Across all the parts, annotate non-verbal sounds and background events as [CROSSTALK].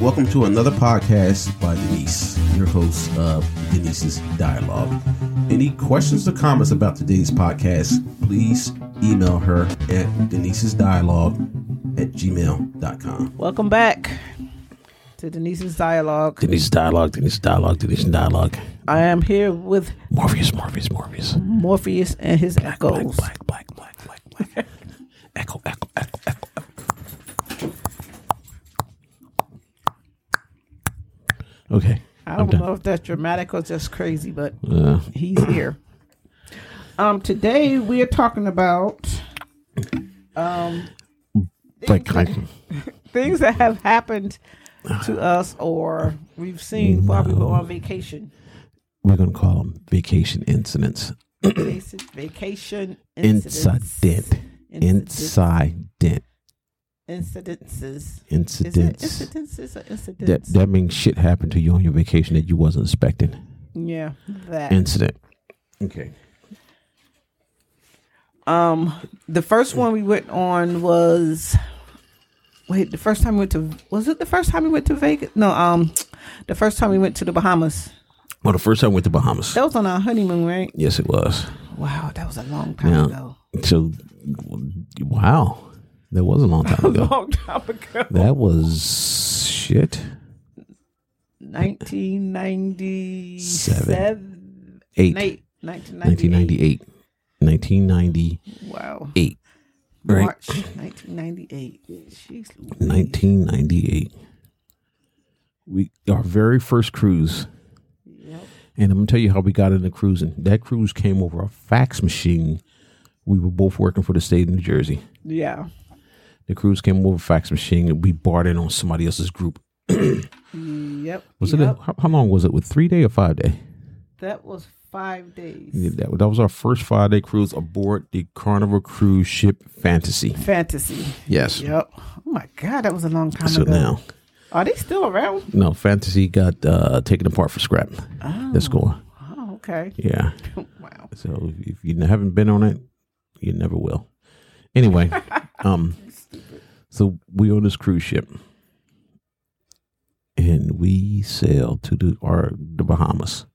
Welcome to another podcast by Denise, your host of Denise's Dialogue. Any questions or comments about today's podcast, please email her at Denise's Dialogue at gmail.com. Welcome back to Denise's Dialogue. Denise's Dialogue, Denise's Dialogue, Denise's Dialogue. I am here with Morpheus, Morpheus, Morpheus. Morpheus and his Black, echoes. black, black, black, black, black, black. echo, echo, echo, echo. Okay. I don't know if that's dramatic or just crazy, but Uh, he's here. Um, today we are talking about um like, kind [LAUGHS] things that have happened to us or we've seen while we were on vacation. we're going to call them vacation incidents. Vacation, vacation incidents. Incident. Incident. Incidences. Incidents. incidences or That, incidents? that means shit happened to you on your vacation that you wasn't expecting. yeah, that. Incident. Okay. Um, the first one we went on was wait. The first time we went to was it the first time we went to Vegas? No, um, the first time we went to the Bahamas. Well, the first time we went to the Bahamas. That was on our honeymoon, right? Yes, it was. Wow, that was a long time Yeah. ago. So, wow. That was a long time A [LAUGHS] ago. long time ago. That was shit. Nineteen ninety seven. Eight. Nineteen ninety 1998. 1998. Wow. Right. March 1998. Jeez, 1998. We our very first cruise, Yep. and I'm gonna tell you how we got into cruising. That cruise came over a fax machine. We were both working for the state of New Jersey. Yeah. The cruise came over fax machine, and we in on somebody else's group. [CLEARS THROAT] Yep. Was yep. it? A, how, how long was it? With three day or five day? That was five days. Yeah, That, that was our first five day cruise aboard the Carnival cruise ship Fantasy. Fantasy. Yes. Yep. Oh my God, that was a long time So ago. now, Are they still around? no, Fantasy got uh, taken apart for scrap. Oh, That's cool. oh okay. Yeah. [LAUGHS] wow. So if you haven't been on it, you never will. Anyway, um, so we on this cruise ship, and we sail to the our the Bahamas.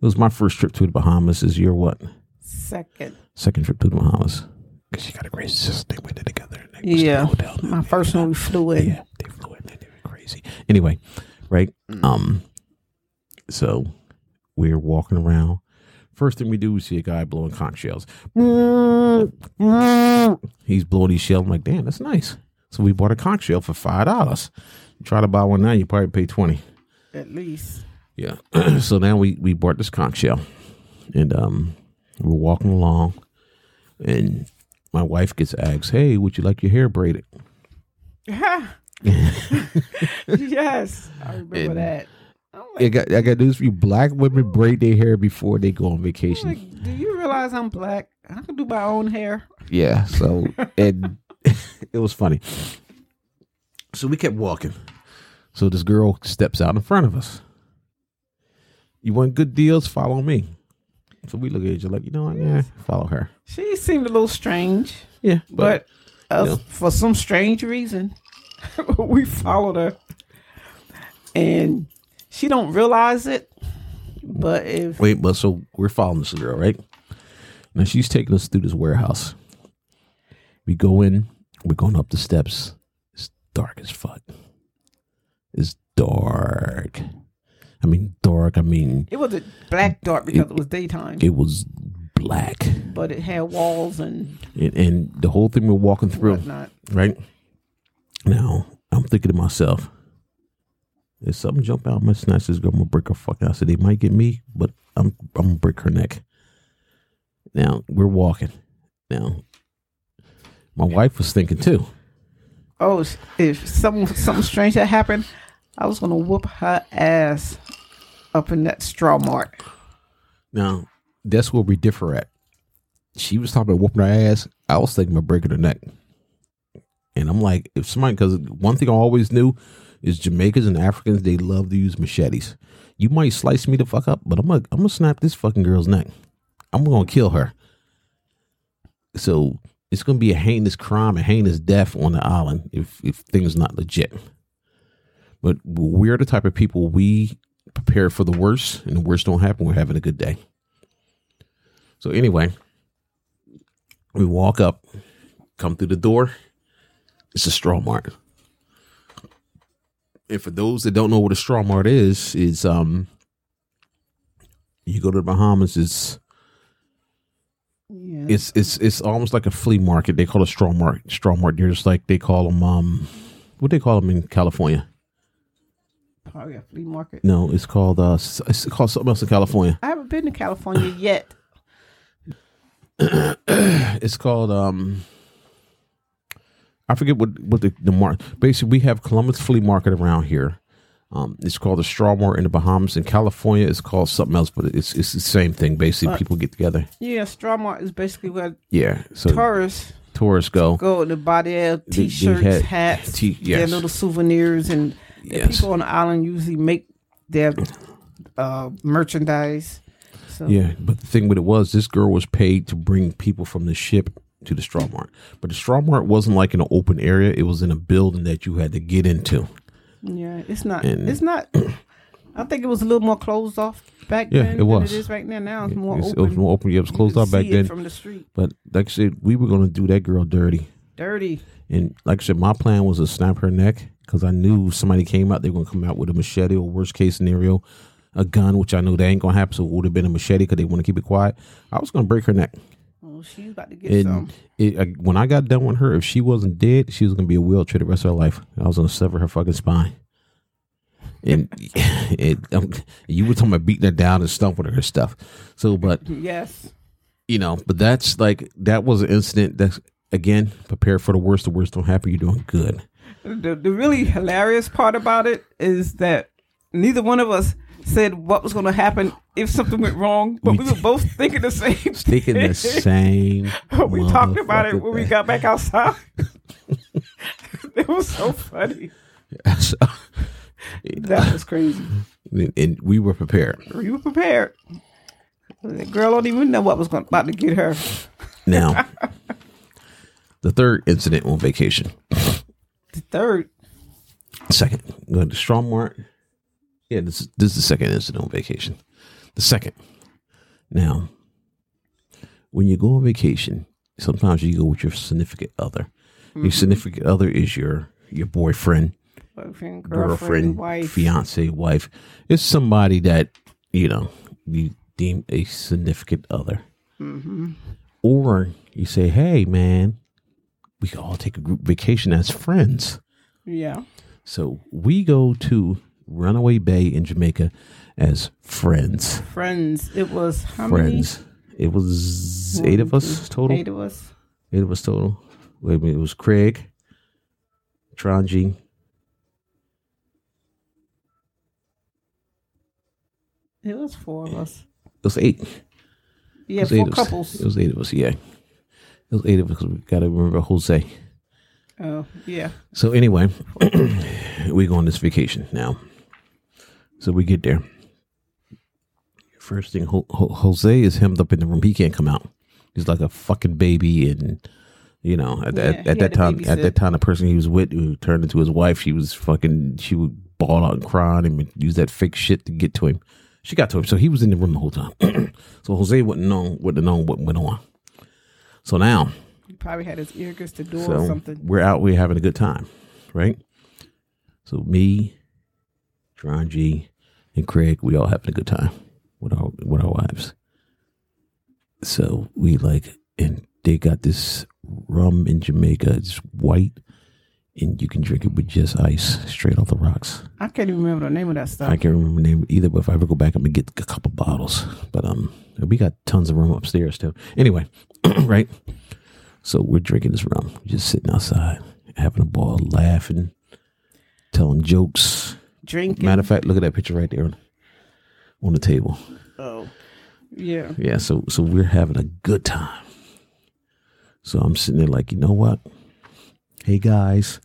It was my first trip to the Bahamas. Is your what? Second. Second trip to the Bahamas. Because you got a great sister. They went there together. Yeah. My first one we flew in. Yeah, they flew in. They were crazy. Anyway, right? Um, so we're walking around. First thing we do, we see a guy blowing conch shells. He's blowing these shells. I'm like, damn, that's nice. So we bought a conch shell for five dollars. You try to buy one now, you probably pay twenty. At least. Yeah. [CLEARS THROAT] so now we we bought this conch shell, and um, we're walking along, and my wife gets asked, "Hey, would you like your hair braided?" [LAUGHS] yes. I remember And- that. Oh I'm I got, I got news for you. Black women braid their hair before they go on vacation. like, do you realize I'm black? I can do my own hair. Yeah. So, [LAUGHS] and [LAUGHS] it was funny. So we kept walking. So this girl steps out in front of us. You want good deals? Follow me. So we look at each other like, you know what? Yeah, follow her. She seemed a little strange, Yeah. but us, uh, yeah. for some strange reason, [LAUGHS] we followed her, and she don't realize it. But if Wait, but so we're following this girl, right? Now she's taking us through this warehouse. We go in, we're going up the steps. It's dark as fuck. It's dark. I mean, dark. I mean, it was a black dark because it was daytime, it was black. but it had walls and And, and the whole thing we're walking through, whatnot. right? Now, I'm thinking to myself, if something jump out, I'm gonna snatch this girl, I'm gonna break her fucking out. So they might get me, but I'm I'm gonna break her neck. Now we're walking. Now, my wife was thinking too. Oh, if some something strange had happened, I was gonna whoop her ass up in that straw mart. Now, that's where we differ at. She was talking about whooping her ass. I was thinking about breaking her neck. And I'm like, if somebody, because one thing I always knew is Jamaicans and Africans, they love to use machetes. You might slice me the fuck up, but I'm gonna, I'm gonna snap this fucking girl's neck. I'm gonna kill her. So it's gonna be a heinous crime, a heinous death on the island if if things not legit. But we're the type of people we prepare for the worst, and the worst don't happen. We're having a good day. So anyway, we walk up, come through the door. It's a straw mart. And for those that don't know what a straw mart is, is um you go to the Bahamas, it's Yeah. it's it's it's almost like a flea market. They call it straw mart. Straw mart. They're just like they call them um what they call them in California. Probably a flea market. No, it's called uh it's called something else in California. I haven't been to California yet. [COUGHS] It's called um I forget what what the the mark. Basically, we have Columbus Flea Market around here. Um, it's called the Straw Mart in the Bahamas. In California, it's called something else, but it's it's the same thing. Basically, Uh, people get together. Yeah, straw mart is basically where Yeah, so tourists tourists go. go to buy their They- they t-shirts, had- hats, T- their little souvenirs, and the Yes. people on the island usually make their uh, merchandise. So Yeah, but the thing with it was, this girl was paid to bring people from the ship to the straw mart. But the straw mart wasn't like in an open area; it was in a building that you had to get into. yeah, it's not. And- it's not. [CLEARS THROAT] I think it was a little more closed off back Yeah, then it was. it is right now. Now it's more It's- open. It was more open. Yeah, it was closed off back then. from the street. But like I said, we were going to do that girl dirty. Dirty. And like I said, my plan was to snap her neck because I knew somebody came out, they were going to come out with a machete or worst case scenario, a gun, which I know that ain't going to happen. So it would have been a machete because they want to keep it quiet. I was going to break her neck. Oh, she's about to get And some. it, uh, when I got done with her, if she wasn't dead, she was going to be a wheelchair the rest of her life. I was going to sever her fucking spine. And [LAUGHS] it, um, you were talking about beating her down and stumping her and stuff. So, but Yes. you know, but that's like that was an incident that's again prepare for the worst. The worst don't happen. You're doing good. The, the really hilarious part about it is that neither one of us said what was going to happen if something went wrong, but we, We were both thinking the same [LAUGHS] Thinking the same. [LAUGHS] we talked about it when we got back outside. [LAUGHS] it was so funny. So, That was crazy. and, we were prepared. We were prepared. The girl don't even know what was going, about to get her. Now, the third incident on vacation. The third. Second, go to Straw Mart. Yeah, this is, this is the second incident on vacation. The second. Now, when you go on vacation, sometimes you go with your significant other. Your significant other is your your boyfriend, Boyfriend, girlfriend, girlfriend, wife. fiance, wife. It's somebody that you know you deem a significant other, Mm-hmm. or you say, "Hey, man, we can all take a group vacation as friends." Yeah. So we go to Runaway Bay in Jamaica as friends. Friends. It was how friends. It was many? eight of us total. Eight of us. Eight of us total. Wait a minute. It was Craig, Tron G, It was four of us. It was eight. It Yeah, was eight four us. couples. It was eight of us. Yeah, it was eight of us. we got to remember Jose. Oh, yeah. So anyway, [CLEARS THROAT] we go on this vacation now. So we get there. First thing, Ho- Ho- Jose is hemmed up in the room. He can't come out. He's like a fucking baby, and you know, at, Yeah, at, at that time, at that time, the person he was with, who turned into his wife, she was fucking. She would bawl out and cry and use that fake shit to get to him. She got to him, so he was in the room the whole time. [CLEARS THROAT] so Jose wouldn't know, wouldn't known what went on. So now He probably had his ear against the door or something. we're out, we're having a good time, right? So me, John G, and Craig, we all having a good time with our with our wives. So we like, and they got this rum in Jamaica. It's white, and you can drink it with just ice, straight off the rocks. I can't even remember the name of that stuff. I can't remember the name either, but if I ever go back, I'm gonna get a couple bottles. But um, we got tons of rum upstairs too. Anyway, [CLEARS THROAT] right? So we're drinking this rum, just sitting outside, having a ball, laughing, telling jokes. Drinking. Matter of fact, look at that picture right there on, on the table. oh, yeah. Yeah, so so we're having a good time. So I'm sitting there like, you know what? Hey guys,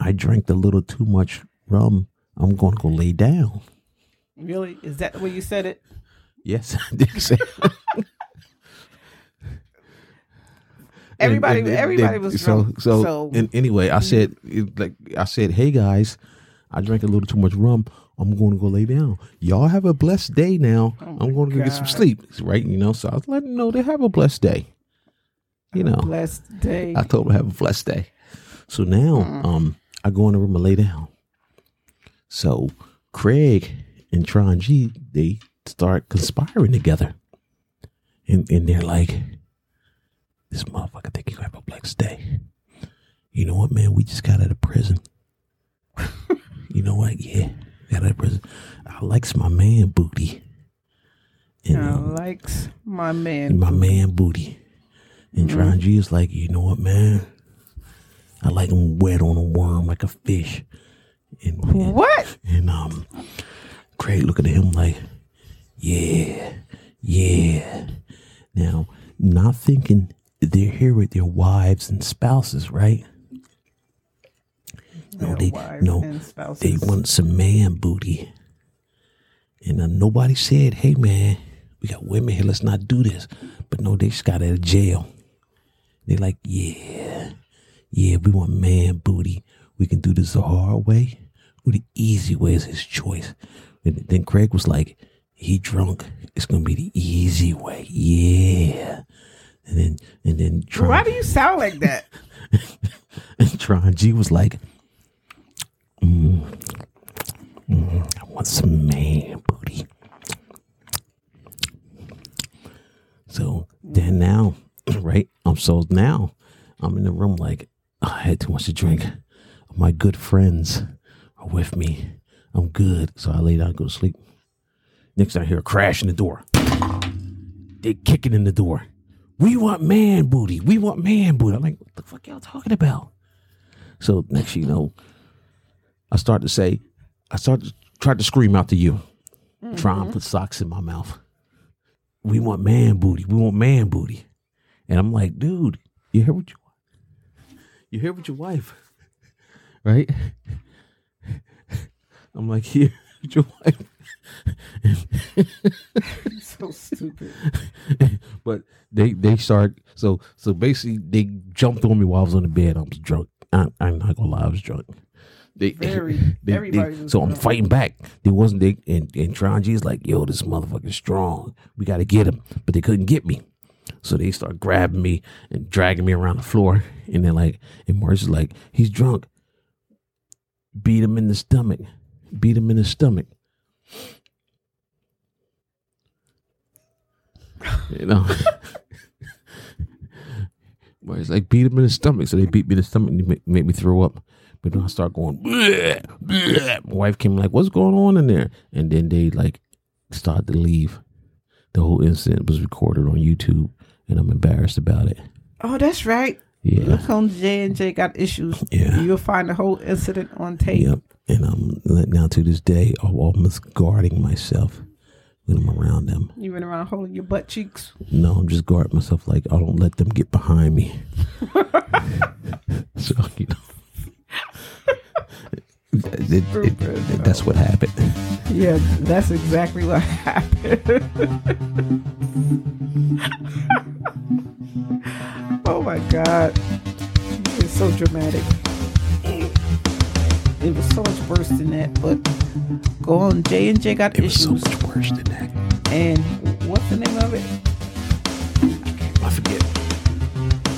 I drank a little too much rum. I'm gonna go lay down. Really? Is that the way you said it? Yes, [LAUGHS] I did say. Everybody, everybody was so drunk. so. So, and anyway, I said like I said, hey guys, I drank a little too much rum. I'm going to go lay down. Y'all have a blessed day now. Oh I'm going to go get some sleep. Right? You know. So I was letting them know they have a blessed day. You know. blessed day. I told them have a blessed day. So now, um, I go in the room and lay down. So Craig and Tron G, they start conspiring together, and and they're like, "This motherfucker think he gonna have a blessed day." You know what, man? We just got out of prison. you know what? Yeah, got out of prison. I likes my man booty. And, I um, likes my man. my man booty. And Tron G is like, you know what, man? I like him wet on a worm like a fish. And, and, What? and um, Craig looking at him like, yeah, yeah. Now, not thinking they're here with their wives and spouses, right? No, they no, they want some man booty. And uh, nobody said, hey man, we got women here, let's not do this. But no, they just got out of jail. They're like, yeah, yeah, we want man booty. We can do this the hard way or the easy way is his choice. And then Craig was like, he drunk. It's gonna be the easy way. Yeah. And then and then Tron, Why do you sound like that? [LAUGHS] and Tron G was like, mm, mm, I want some man booty. So then now, [CLEARS THROAT] right? I'm so now I'm in the room like I had too much to drink. My good friends are with me. I'm good. So I lay down go to sleep. Next I hear a crash in the door. They kicking in the door. We want man booty. We want man booty. I'm like, what the fuck y'all talking about? So next you know, I start to say, I start to try to scream out to you. Mm-hmm. Try and put socks in my mouth. We want man booty. We want man booty. And I'm like, dude, you hear what you you hear what your wife, [LAUGHS] right? [LAUGHS] I'm like, [LAUGHS] here with your wife. [LAUGHS] so stupid. but they they start so so basically they jumped on me while I was on the bed. I was drunk. I, I'm not gonna lie, I was drunk. They, [LAUGHS] Very. they- they- so I'm drunk. fighting back. They wasn't they and and Tron G's like, yo, this motherfucker's strong. We got to get him, but they couldn't get me. So they start grabbing me and dragging me around the floor, and then like, and Maurice is like, he's drunk. Beat him in the stomach. Beat him in the stomach. You know. [LAUGHS] Where it's like beat him in the stomach. So they beat me in the stomach and make, make me throw up. But then I start going, bleh, bleh. my wife came like, what's going on in there? And then they like started to leave. The whole incident was recorded on YouTube and I'm embarrassed about it. Oh, that's right. Yeah. Look on J and J got issues. Yeah. You'll find the whole incident on tape. Yep. And I'm now to this day, I'm almost guarding myself when I'm around them. You went around holding your butt cheeks. No, I'm just guarding myself like I don't let them get behind me. [LAUGHS] so, you know. It- it- it- that's what happened. Yeah, that's exactly what happened. [LAUGHS] oh my god. It's so dramatic. It was so much worse than that, but go on J and J got It was so issues. much worse than that. and what's the name of it? I forget.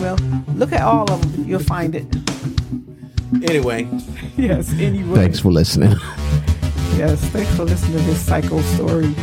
Well, look at all of them. You'll find it. Anyway, [LAUGHS] Yes, anyway. thanks for listening. Yes, thanks for listening to this psycho story.